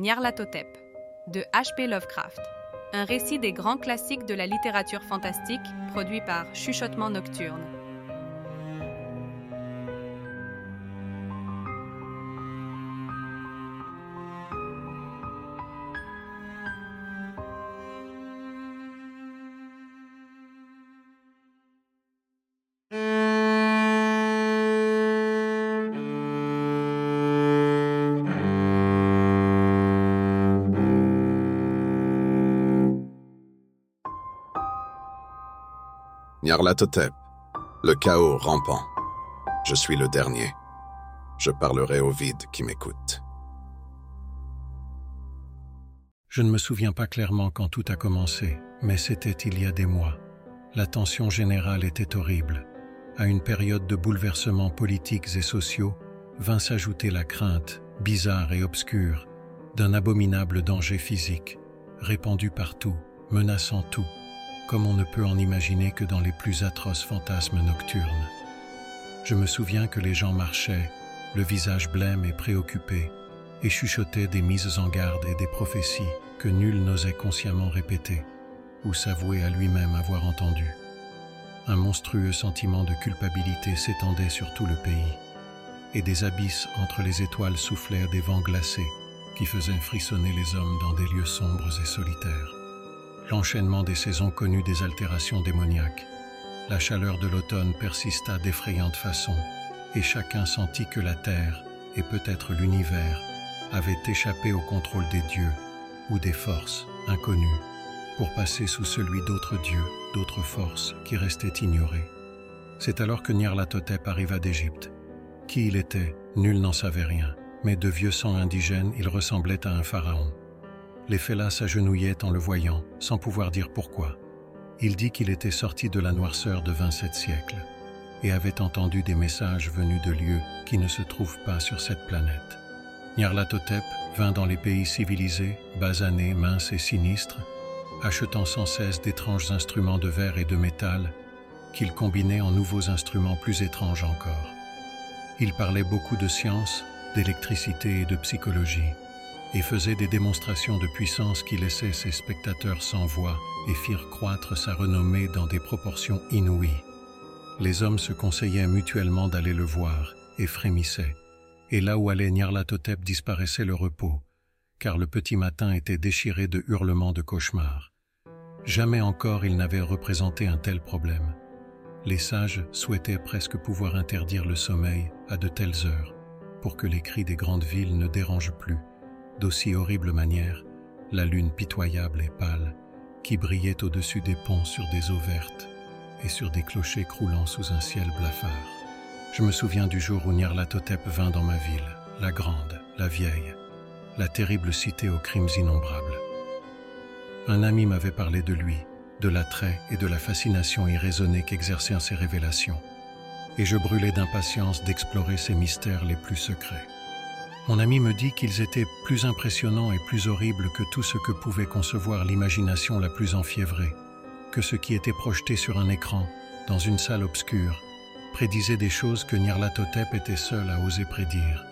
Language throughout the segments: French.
Nyarlathotep de H.P. Lovecraft, un récit des grands classiques de la littérature fantastique produit par Chuchotement Nocturne. Nyarlathotep, le chaos rampant. Je suis le dernier. Je parlerai au vide qui m'écoute. Je ne me souviens pas clairement quand tout a commencé, mais c'était il y a des mois. La tension générale était horrible. À une période de bouleversements politiques et sociaux, vint s'ajouter la crainte, bizarre et obscure, d'un abominable danger physique, répandu partout, menaçant tout, comme on ne peut en imaginer que dans les plus atroces fantasmes nocturnes. Je me souviens que les gens marchaient, le visage blême et préoccupé, et chuchotaient des mises en garde et des prophéties que nul n'osait consciemment répéter ou s'avouer à lui-même avoir entendu. Un monstrueux sentiment de culpabilité s'étendait sur tout le pays, et des abysses entre les étoiles soufflèrent des vents glacés qui faisaient frissonner les hommes dans des lieux sombres et solitaires l'enchaînement des saisons connut des altérations démoniaques. La chaleur de l'automne persista d'effrayantes façons, et chacun sentit que la terre, et peut-être l'univers, avaient échappé au contrôle des dieux ou des forces inconnues pour passer sous celui d'autres dieux, d'autres forces qui restaient ignorées. C'est alors que Nyarlathotep arriva d'Égypte. Qui il était, nul n'en savait rien, mais de vieux sang indigène, il ressemblait à un pharaon. Les fellahs s'agenouillaient en le voyant, sans pouvoir dire pourquoi. Il dit qu'il était sorti de la noirceur de 27 siècles et avait entendu des messages venus de lieux qui ne se trouvent pas sur cette planète. Nyarlathotep vint dans les pays civilisés, basané, mince et sinistre, achetant sans cesse d'étranges instruments de verre et de métal qu'il combinait en nouveaux instruments plus étranges encore. Il parlait beaucoup de science, d'électricité et de psychologie et faisait des démonstrations de puissance qui laissaient ses spectateurs sans voix et firent croître sa renommée dans des proportions inouïes. Les hommes se conseillaient mutuellement d'aller le voir et frémissaient, et là où allait Nyarlathotep disparaissait le repos, car le petit matin était déchiré de hurlements de cauchemars. Jamais encore il n'avait représenté un tel problème. Les sages souhaitaient presque pouvoir interdire le sommeil à de telles heures, pour que les cris des grandes villes ne dérangent plus d'aussi horrible manière, la lune pitoyable et pâle, qui brillait au-dessus des ponts sur des eaux vertes et sur des clochers croulant sous un ciel blafard. Je me souviens du jour où Nyarlathotep vint dans ma ville, la grande, la vieille, la terrible cité aux crimes innombrables. Un ami m'avait parlé de lui, de l'attrait et de la fascination irraisonnée qu'exerçaient ses révélations, et je brûlais d'impatience d'explorer ses mystères les plus secrets. Mon ami me dit qu'ils étaient plus impressionnants et plus horribles que tout ce que pouvait concevoir l'imagination la plus enfiévrée, que ce qui était projeté sur un écran, dans une salle obscure, prédisait des choses que Nyarlathotep était seul à oser prédire,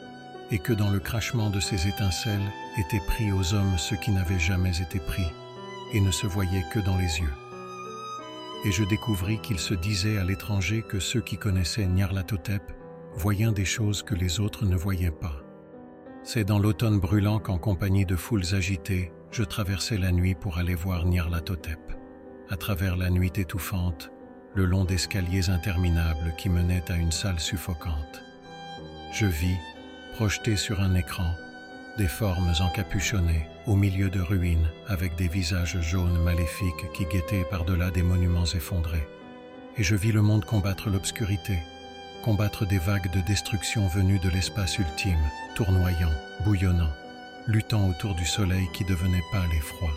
et que dans le crachement de ces étincelles était pris aux hommes ce qui n'avait jamais été pris, et ne se voyait que dans les yeux. Et je découvris qu'il se disait à l'étranger que ceux qui connaissaient Nyarlathotep voyaient des choses que les autres ne voyaient pas. C'est dans l'automne brûlant qu'en compagnie de foules agitées, je traversais la nuit pour aller voir Nyarlathotep. À travers la nuit étouffante, le long d'escaliers interminables qui menaient à une salle suffocante. Je vis, projeté sur un écran, des formes encapuchonnées au milieu de ruines avec des visages jaunes maléfiques qui guettaient par-delà des monuments effondrés. Et je vis le monde combattre l'obscurité, combattre des vagues de destruction venues de l'espace ultime, tournoyant, bouillonnant, luttant autour du soleil qui devenait pâle et froid.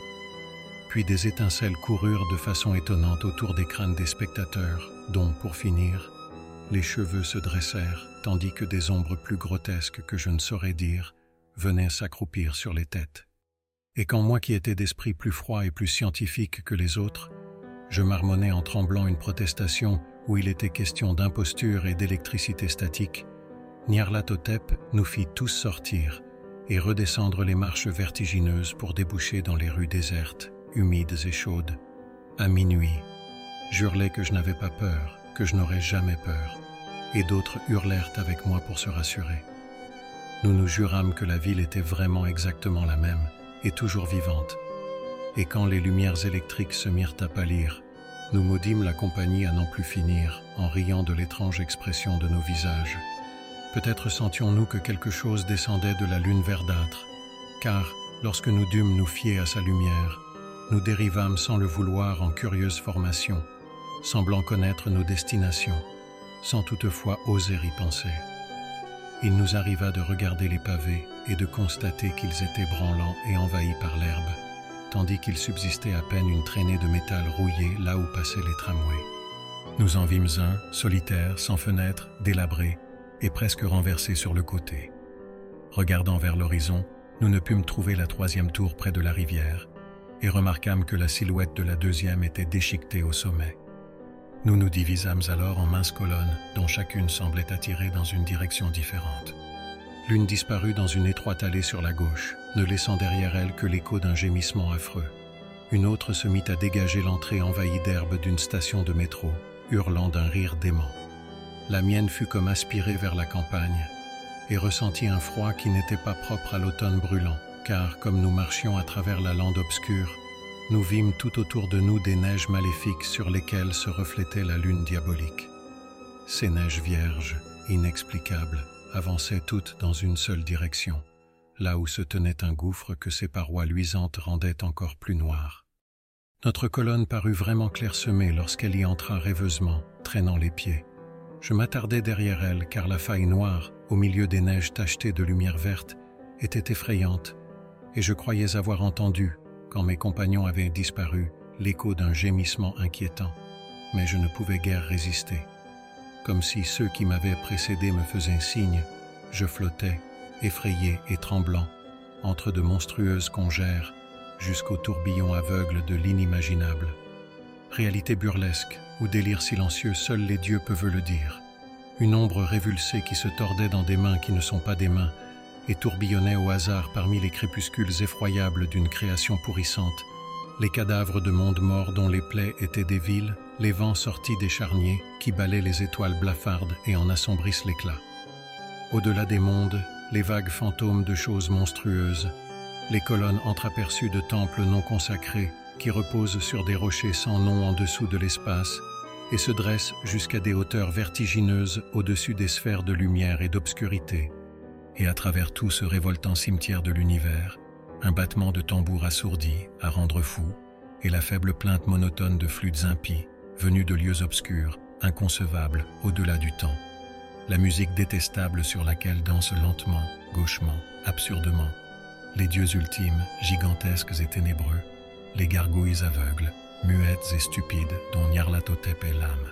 Puis des étincelles coururent de façon étonnante autour des crânes des spectateurs, dont, pour finir, les cheveux se dressèrent, tandis que des ombres plus grotesques que je ne saurais dire venaient s'accroupir sur les têtes. Et quand moi qui étais d'esprit plus froid et plus scientifique que les autres, je marmonnais en tremblant une protestation où il était question d'imposture et d'électricité statique, Nyarlathotep nous fit tous sortir et redescendre les marches vertigineuses pour déboucher dans les rues désertes, humides et chaudes. À minuit, j'hurlais que je n'avais pas peur, que je n'aurais jamais peur, et d'autres hurlèrent avec moi pour se rassurer. Nous nous jurâmes que la ville était vraiment exactement la même, et toujours vivante. Et quand les lumières électriques se mirent à pâlir, nous maudîmes la compagnie à n'en plus finir, en riant de l'étrange expression de nos visages. Peut-être sentions-nous que quelque chose descendait de la lune verdâtre, car, lorsque nous dûmes nous fier à sa lumière, nous dérivâmes sans le vouloir en curieuse formation, semblant connaître nos destinations, sans toutefois oser y penser. Il nous arriva de regarder les pavés et de constater qu'ils étaient branlants et envahis par l'herbe, tandis qu'il subsistait à peine une traînée de métal rouillé là où passaient les tramways. Nous en vîmes un, solitaire, sans fenêtre, délabré, et presque renversé sur le côté. Regardant vers l'horizon, nous ne pûmes trouver la troisième tour près de la rivière, et remarquâmes que la silhouette de la deuxième était déchiquetée au sommet. Nous nous divisâmes alors en minces colonnes, dont chacune semblait attirer dans une direction différente. L'une disparut dans une étroite allée sur la gauche, ne laissant derrière elle que l'écho d'un gémissement affreux. Une autre se mit à dégager l'entrée envahie d'herbe d'une station de métro, hurlant d'un rire dément. La mienne fut comme aspirée vers la campagne, et ressentit un froid qui n'était pas propre à l'automne brûlant, car comme nous marchions à travers la lande obscure, nous vîmes tout autour de nous des neiges maléfiques sur lesquelles se reflétait la lune diabolique. Ces neiges vierges, inexplicables, avançaient toutes dans une seule direction, là où se tenait un gouffre que ses parois luisantes rendaient encore plus noir. Notre colonne parut vraiment clairsemée lorsqu'elle y entra rêveusement, traînant les pieds. Je m'attardai derrière elle car la faille noire, au milieu des neiges tachetées de lumière verte, était effrayante, et je croyais avoir entendu, quand mes compagnons avaient disparu, l'écho d'un gémissement inquiétant, mais je ne pouvais guère résister. Comme si ceux qui m'avaient précédé me faisaient signe, je flottais, effrayé et tremblant, entre de monstrueuses congères, jusqu'au tourbillon aveugle de l'inimaginable. Réalité burlesque ou délire silencieux, seuls les dieux peuvent le dire. Une ombre révulsée qui se tordait dans des mains qui ne sont pas des mains, et tourbillonnait au hasard parmi les crépuscules effroyables d'une création pourrissante, les cadavres de mondes morts dont les plaies étaient des villes, les vents sortis des charniers qui balaient les étoiles blafardes et en assombrissent l'éclat. Au-delà des mondes, les vagues fantômes de choses monstrueuses, les colonnes entreaperçues de temples non consacrés qui reposent sur des rochers sans nom en dessous de l'espace et se dressent jusqu'à des hauteurs vertigineuses au-dessus des sphères de lumière et d'obscurité. Et à travers tout ce révoltant cimetière de l'univers, un battement de tambour assourdi à rendre fou, et la faible plainte monotone de flûtes impies, venues de lieux obscurs, inconcevables, au-delà du temps. La musique détestable sur laquelle dansent lentement, gauchement, absurdement, les dieux ultimes, gigantesques et ténébreux, les gargouilles aveugles, muettes et stupides dont Nyarlathotep est l'âme.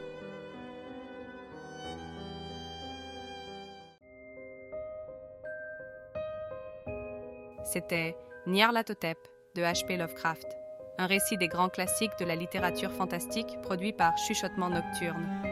C'était Nyarlathotep de H.P. Lovecraft, un récit des grands classiques de la littérature fantastique produit par Chuchotement Nocturne.